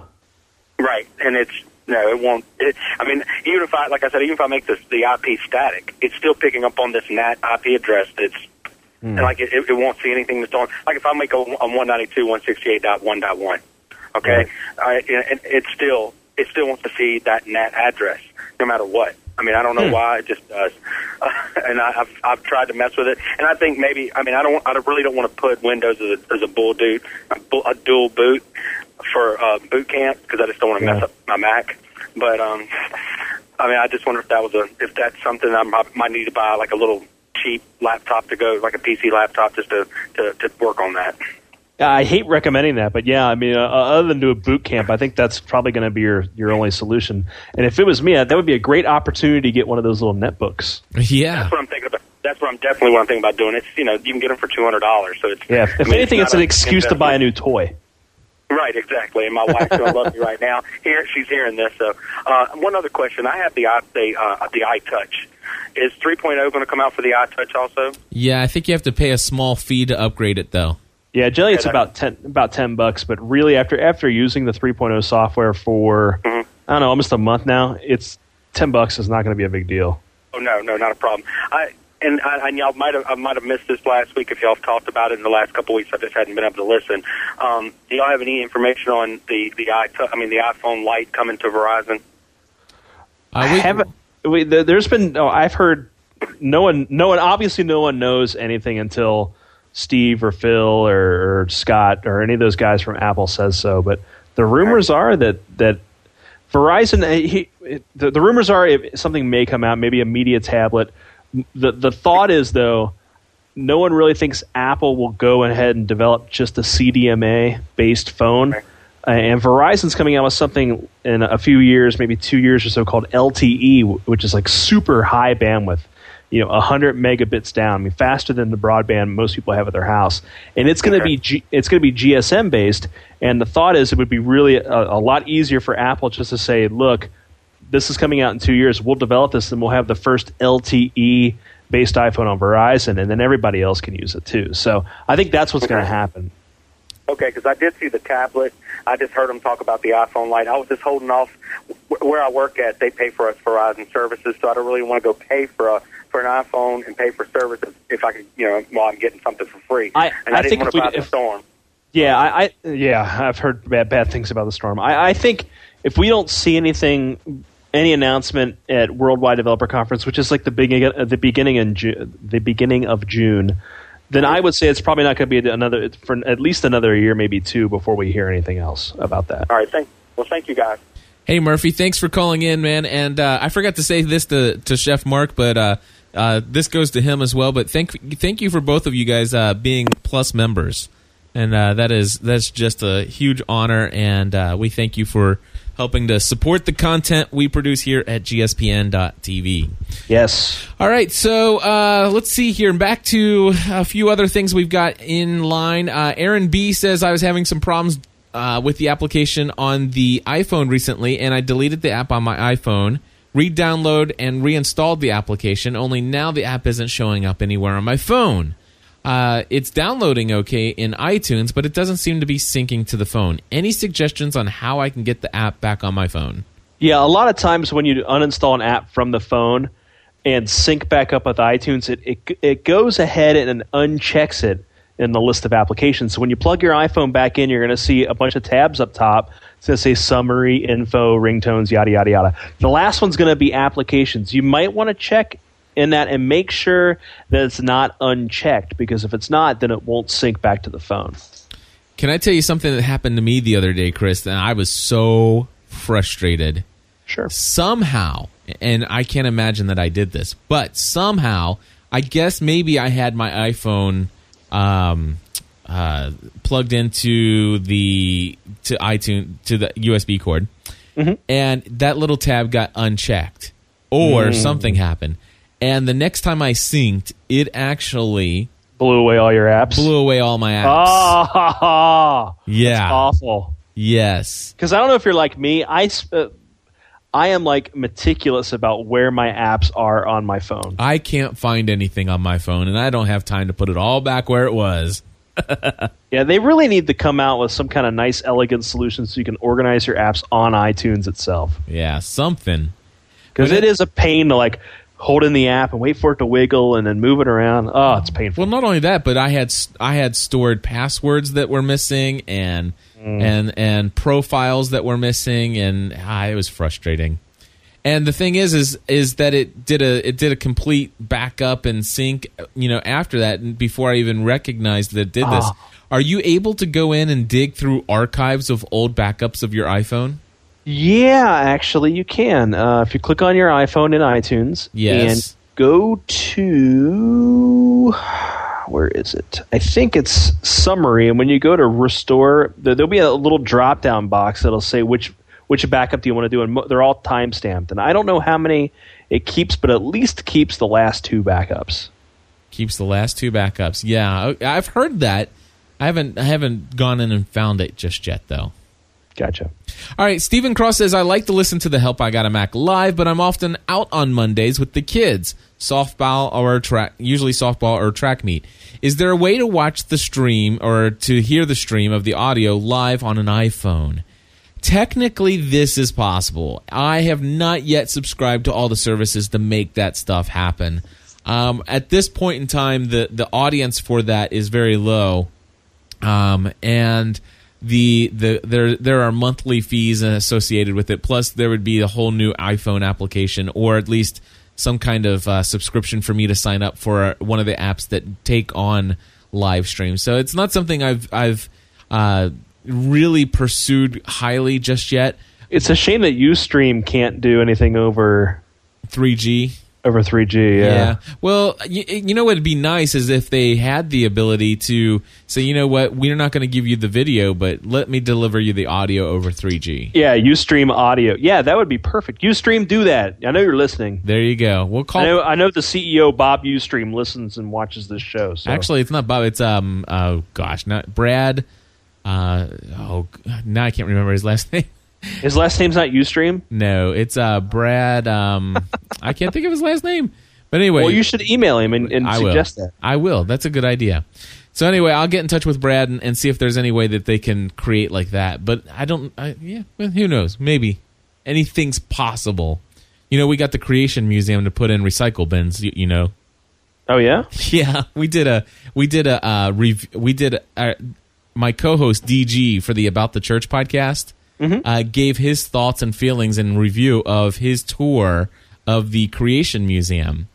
Right, and it's no, it won't. It, I mean, even if I, like I said, even if I make this the IP static, it's still picking up on this NAT IP address. That's and like it, it, won't see anything that's on. Like if I make a, a one ninety two one sixty eight dot one dot one, okay, I, and it still it still wants to see that NAT address no matter what. I mean, I don't know why it just does, uh, and I, I've I've tried to mess with it, and I think maybe I mean I don't I really don't want to put Windows as a, as a bull dude a, a dual boot for uh, boot camp because I just don't want to mess up my Mac. But um, I mean, I just wonder if that was a if that's something I might need to buy like a little cheap laptop to go like a PC laptop just to to, to work on that. I hate recommending that, but yeah, I mean, uh, other than do a boot camp, I think that's probably going to be your, your only solution. And if it was me, that would be a great opportunity to get one of those little netbooks. Yeah. That's what I'm thinking about. That's what I'm definitely what I'm thinking about doing. It's you know you can get them for two hundred dollars, so it's Yeah, if, I mean, anything, not it's an a excuse to buy a new toy. Right, exactly. And my wife's gonna love me right now. Here, she's hearing this. So, uh, one other question: I have the i the uh, the iTouch. Is 3.0 going to come out for the iTouch also? Yeah, I think you have to pay a small fee to upgrade it, though. Yeah, generally it's about ten about ten bucks, but really after after using the 3.0 software for Mhm. I don't know almost a month now, it's ten bucks is not going to be a big deal. Oh no, no, not a problem. I and I, and y'all might have I might have missed this last week if y'all have talked about it in the last couple of weeks. I just hadn't been able to listen. Um, do y'all have any information on the the i I mean the iPhone Lite coming to Verizon? Uh, I haven't. We, there, there's been. Oh, I've heard. No one. No one. Obviously, no one knows anything until Steve or Phil or, or Scott or any of those guys from Apple says so. But the rumors are that that Verizon, uh, he, the, the rumors are if something may come out, maybe a media tablet. The the thought is though, no one really thinks Apple will go ahead and develop just a CDMA based phone. Uh, and Verizon's coming out with something in a few years, maybe two years or so, called LTE, which is like super high bandwidth you know 100 megabits down. I mean, faster than the broadband most people have at their house, and it's going to be G- it's going to be GSM based. And the thought is it would be really a, a lot easier for Apple just to say, look, this is coming out in two years. We'll develop this, and we'll have the first LTE based iPhone on Verizon, and then everybody else can use it too. So I think that's what's going to happen. Okay, because I did see the tablet. I just heard them talk about the iPhone Lite. I was just holding off. Where I work at, they pay for us Verizon services, so I don't really want to go pay for a for an iPhone and pay for services if I could, you know, while I'm getting something for free. I, and I, I didn't think want to buy the storm. Yeah, I, I yeah, I've heard bad bad things about the storm. I, I think if we don't see anything, any announcement at Worldwide Developer Conference, which is like the beginning the beginning in Ju- the beginning of June, then I would say it's probably not going to be another for at least another year, maybe two, before we hear anything else about that. All right, thank well, thank you guys. Hey Murphy, thanks for calling in, man. And uh, I forgot to say this to, to Chef Mark, but uh, uh, this goes to him as well. But thank thank you for both of you guys uh, being plus members, and uh, that is that's just a huge honor. And uh, we thank you for helping to support the content we produce here at gspn.tv. Yes. All right, so uh, let's see here. Back to a few other things we've got in line. Uh, Aaron B says I was having some problems uh, with the application on the iPhone recently, and I deleted the app on my iPhone, re-download and reinstalled the application. Only now the app isn't showing up anywhere on my phone. Uh, it's downloading okay in iTunes, but it doesn't seem to be syncing to the phone. Any suggestions on how I can get the app back on my phone? Yeah, a lot of times when you uninstall an app from the phone and sync back up with iTunes, it it, it goes ahead and unchecks it in the list of applications. So when you plug your iPhone back in, you're going to see a bunch of tabs up top. It's going to say summary, info, ringtones, yada yada yada. The last one's going to be applications. You might want to check in that and make sure that it's not unchecked because if it's not, then it won't sync back to the phone. Can I tell you something that happened to me the other day, Chris? And I was so frustrated. Sure. Somehow, and I can't imagine that I did this, but somehow, I guess maybe I had my iPhone um, uh, plugged into the to iTunes to the USB cord, and that little tab got unchecked, or something happened. And the next time I synced, it actually Blew away all your apps. blew away all my apps. Ah, yeah. awful. Yes. Because I don't know if you're like me. I uh, I am like meticulous about where my apps are on my phone. I can't find anything on my phone, and I don't have time to put it all back where it was. Yeah, they really need to come out with some kind of nice, elegant solution so you can organize your apps on iTunes itself. Yeah, something. Because it it- is a pain to like hold in the app and wait for it to wiggle and then move it around. Oh, it's painful. Well, not only that, but I had I had stored passwords that were missing, and and and profiles that were missing, and ah, it was frustrating. And the thing is, is is that it did a it did a complete backup and sync, you know, after that, and before I even recognized that it did this. Ah. Are you able to go in and dig through archives of old backups of your iPhone? Yeah, actually, you can. Uh, if you click on your iPhone in iTunes Yes. and go to where is it? I think it's summary. And when you go to restore, there, there'll be a little drop down box that'll say which which backup do you want to do, and mo- they're all time stamped. And I don't know how many it keeps, but at least keeps the last two backups. Keeps the last two backups. Yeah, I've heard that. I haven't I haven't gone in and found it just yet though. Gotcha. All right, Stephen Cross says I like to listen to the Help I Got a Mac live, but I'm often out on Mondays with the kids, softball or track, usually softball or track meet. Is there a way to watch the stream or to hear the stream of the audio live on an iPhone? Technically, this is possible. I have not yet subscribed to all the services to make that stuff happen. Um, at this point in time, the the audience for that is very low um, and the the there there are monthly fees associated with it. Plus, there would be a whole new iPhone application, or at least some kind of uh, subscription for me to sign up for one of the apps that take on live streams. So it's not something I've I've uh, really pursued highly just yet. It's a shame that UStream can't do anything over 3G. Over 3G. Yeah. Well, you, you know what would be nice is if they had the ability to say, you know what, we're not going to give you the video, but let me deliver you the audio over 3G. Yeah, Ustream audio. Yeah, that would be perfect. Ustream, do that. I know you're listening. There you go. We'll call. I know. I know the CEO Bob Ustream listens and watches this show. So. Actually, it's not Bob. It's um. Oh gosh, not Brad. Uh oh. Now I can't remember his last name. His last name's not Ustream. No, it's uh Brad. Um, I can't think of his last name. But anyway, Well, you should email him and, and I suggest will. that. I will. That's a good idea. So anyway, I'll get in touch with Brad and, and see if there's any way that they can create like that. But I don't. I, yeah, well, who knows? Maybe anything's possible. You know, we got the Creation Museum to put in recycle bins. You, you know. Oh yeah. Yeah, we did a we did a uh, rev- we did a, my co-host DG for the About the Church podcast uh, gave his thoughts and feelings and review of his tour of the Creation Museum.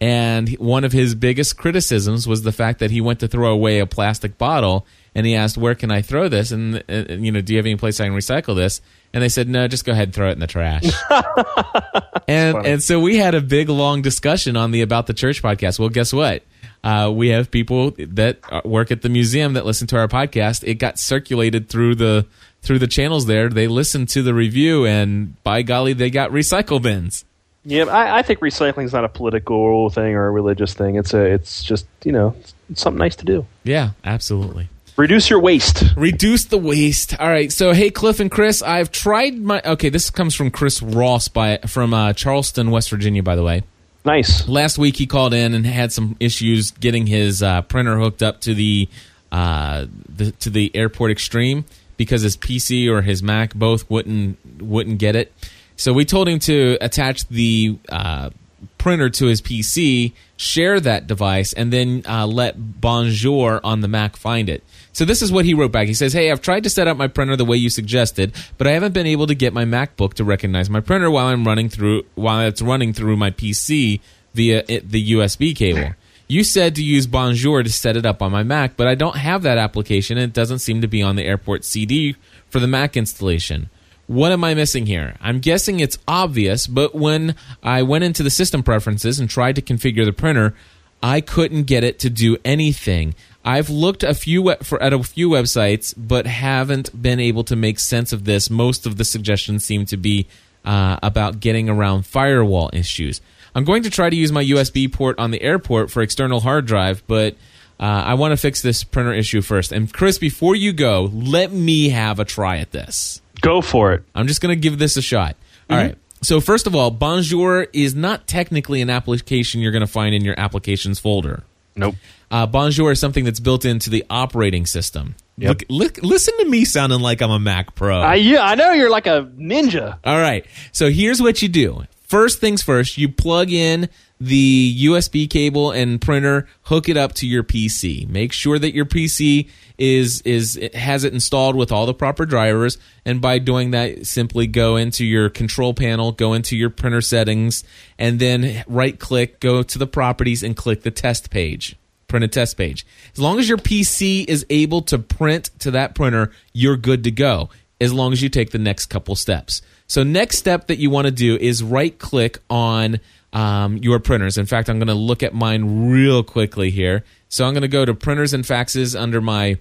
And one of his biggest criticisms was the fact that he went to throw away a plastic bottle and he asked, "Where can I throw this?" And uh, you know, do you have any place I can recycle this? And they said, "No, just go ahead and throw it in the trash." and and so we had a big long discussion on the About the Church podcast. Well, guess what? Uh, we have people that uh, work at the museum that listen to our podcast. It got circulated through the through the channels there. They listened to the review, and by golly, they got recycle bins. Yeah, I, I think recycling is not a political thing or a religious thing. It's a. It's just you know it's something nice to do. Yeah, absolutely. Reduce your waste. Reduce the waste. All right. So, hey, Cliff and Chris, I've tried my. Okay, this comes from Chris Ross by from uh, Charleston, West Virginia. By the way, Nice. last week he called in and had some issues getting his uh, printer hooked up to the, uh, the to the Airport Extreme because his PC or his Mac both wouldn't wouldn't get it. So we told him to attach the uh, printer to his PC, share that device, and then uh, let Bonjour on the Mac find it. So this is what he wrote back. He says, "Hey, I've tried to set up my printer the way you suggested, but I haven't been able to get my MacBook to recognize my printer while I'm running through while it's running through my PC via it, the USB cable." You said to use Bonjour to set it up on my Mac, but I don't have that application and it doesn't seem to be on the airport CD for the Mac installation. What am I missing here? I'm guessing it's obvious, but when I went into the system preferences and tried to configure the printer, I couldn't get it to do anything. I've looked a few at a few websites, but haven't been able to make sense of this. Most of the suggestions seem to be uh, about getting around firewall issues. I'm going to try to use my USB port on the airport for external hard drive, but uh, I want to fix this printer issue first. And Chris, before you go, let me have a try at this. Go for it. I'm just going to give this a shot. All right. So first of all, Bonjour is not technically an application you're going to find in your applications folder. Nope. Uh, Bonjour is something that's built into the operating system. Yep. Look, look, listen to me sounding like I'm a Mac Pro. I yeah, I know you're like a ninja. All right. So here's what you do. First things first, you plug in the USB cable and printer, hook it up to your PC. Make sure that your PC is is it has it installed with all the proper drivers and by doing that simply go into your control panel, go into your printer settings and then right click, go to the properties and click the test page print a test page. As long as your PC is able to print to that printer, you're good to go. As long as you take the next couple steps. So, next step that you want to do is right click on um, your printers. In fact, I'm going to look at mine real quickly here. So, I'm going to go to printers and faxes under my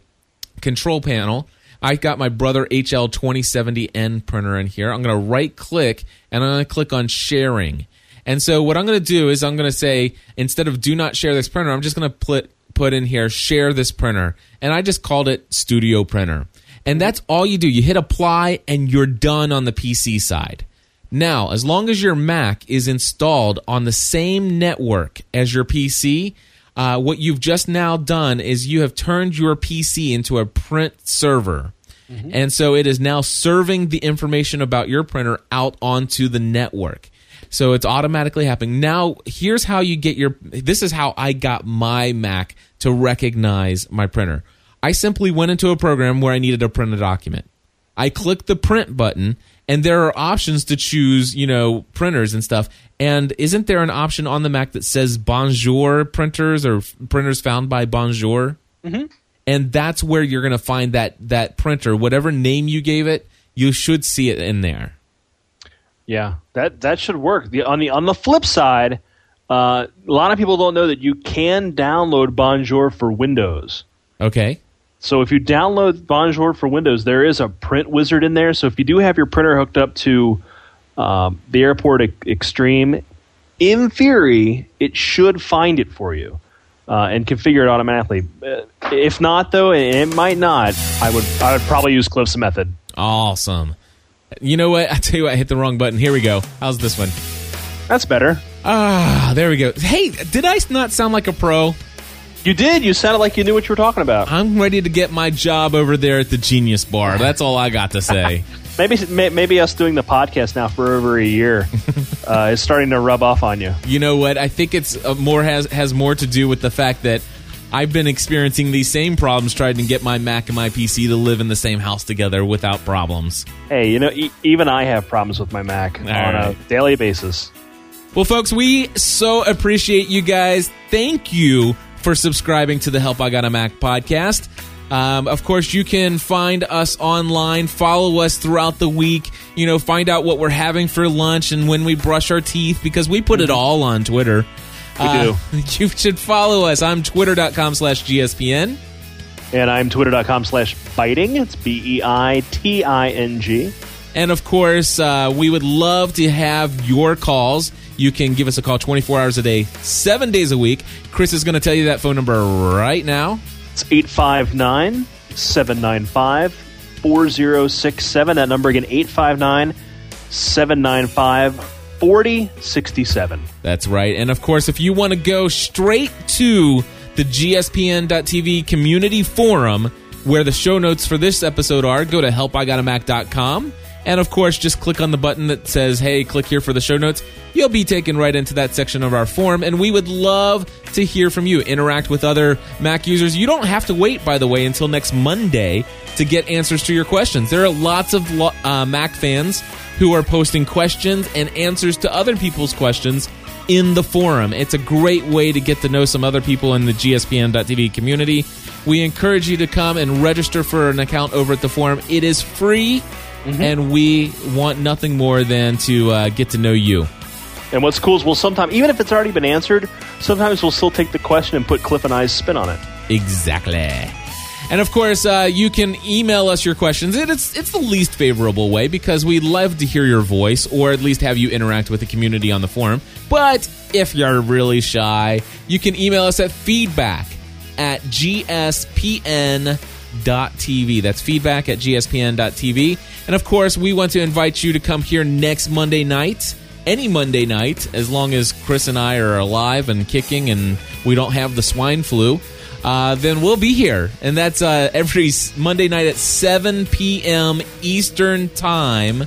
control panel. I got my Brother HL2070N printer in here. I'm going to right click and I'm going to click on sharing. And so what I'm going to do is I'm going to say instead of do not share this printer, I'm just going to put put in here share this printer. And I just called it Studio Printer. And that's all you do. You hit apply and you're done on the PC side. Now, as long as your Mac is installed on the same network as your PC, uh, what you've just now done is you have turned your PC into a print server. And so it is now serving the information about your printer out onto the network. So it's automatically happening. Now, here's how you get your this is how I got my Mac to recognize my printer. I simply went into a program where I needed to print a document. I clicked the print button and there are options to choose, you know, printers and stuff. And isn't there an option on the Mac that says Bonjour printers or printers found by Bonjour? Mm-hmm. And that's where you're going to find that that printer, whatever name you gave it, you should see it in there. Yeah, that that should work. The, on the on the flip side, uh, a lot of people don't know that you can download Bonjour for Windows. Okay. So if you download Bonjour for Windows, there is a print wizard in there. So if you do have your printer hooked up to um, the Airport e- Extreme, in theory, it should find it for you uh, and configure it automatically. Uh, if not, though, and it might not, I would I would probably use Cliff's method. Awesome. You know what? I tell you what, I hit the wrong button. Here we go. How's this one? That's better. Ah, there we go. Hey, did I not sound like a pro? You did. You sounded like you knew what you were talking about. I'm ready to get my job over there at the Genius Bar. That's all I got to say. Maybe maybe us doing the podcast now for over a year uh, is starting to rub off on you. you know what? I think it's uh, more has has more to do with the fact that I've been experiencing these same problems trying to get my Mac and my PC to live in the same house together without problems. Hey, you know, e- even I have problems with my Mac on right. a daily basis. Well, folks, we so appreciate you guys. Thank you for subscribing to the Help I Got a Mac podcast. Um, of course, you can find us online, follow us throughout the week, you know, find out what we're having for lunch and when we brush our teeth because we put it all on Twitter. We do. You should follow us. I'm twitter.com slash GSPN. And I'm twitter.com slash Beiting. It's B E I T I N G. And of course, uh, we would love to have your calls. You can give us a call 24 hours a day, seven days a week. Chris is going to tell you that phone number right now. It's 859 795 4067. That number again, 859 795 4067. That's right. And of course, if you want to go straight to the GSPN.TV community forum where the show notes for this episode are, go to helpigotamac.com. And of course, just click on the button that says, hey, click here for the show notes. You'll be taken right into that section of our forum. And we would love to hear from you. Interact with other Mac users. You don't have to wait, by the way, until next Monday to get answers to your questions. There are lots of uh, Mac fans who are posting questions and answers to other people's questions in the forum. It's a great way to get to know some other people in the GSPN.TV community. We encourage you to come and register for an account over at the forum. It is free, and we want nothing more than to uh, get to know you. And what's cool is we'll sometimes, even if it's already been answered, sometimes we'll still take the question and put Cliff and I's spin on it. Exactly. And of course, uh, you can email us your questions. It's it's the least favorable way because we love to hear your voice or at least have you interact with the community on the forum. But if you're really shy, you can email us at feedback at gspn.tv. That's feedback at gspn.tv. And of course, we want to invite you to come here next Monday night any Monday night, as long as Chris and I are alive and kicking and we don't have the swine flu, uh, then we'll be here. And that's uh, every Monday night at 7 p.m. Eastern Time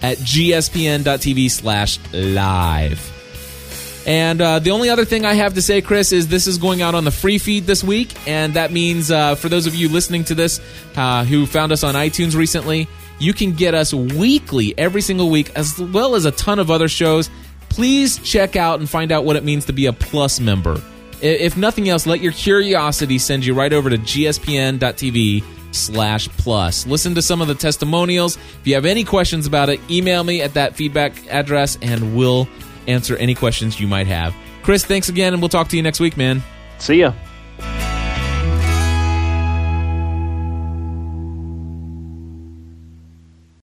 at gspn.tv slash live. And uh, the only other thing I have to say, Chris, is this is going out on the free feed this week. And that means uh, for those of you listening to this uh, who found us on iTunes recently, you can get us weekly, every single week, as well as a ton of other shows. Please check out and find out what it means to be a Plus member. If nothing else, let your curiosity send you right over to gspn.tv slash plus. Listen to some of the testimonials. If you have any questions about it, email me at that feedback address and we'll answer any questions you might have. Chris, thanks again, and we'll talk to you next week, man. See ya.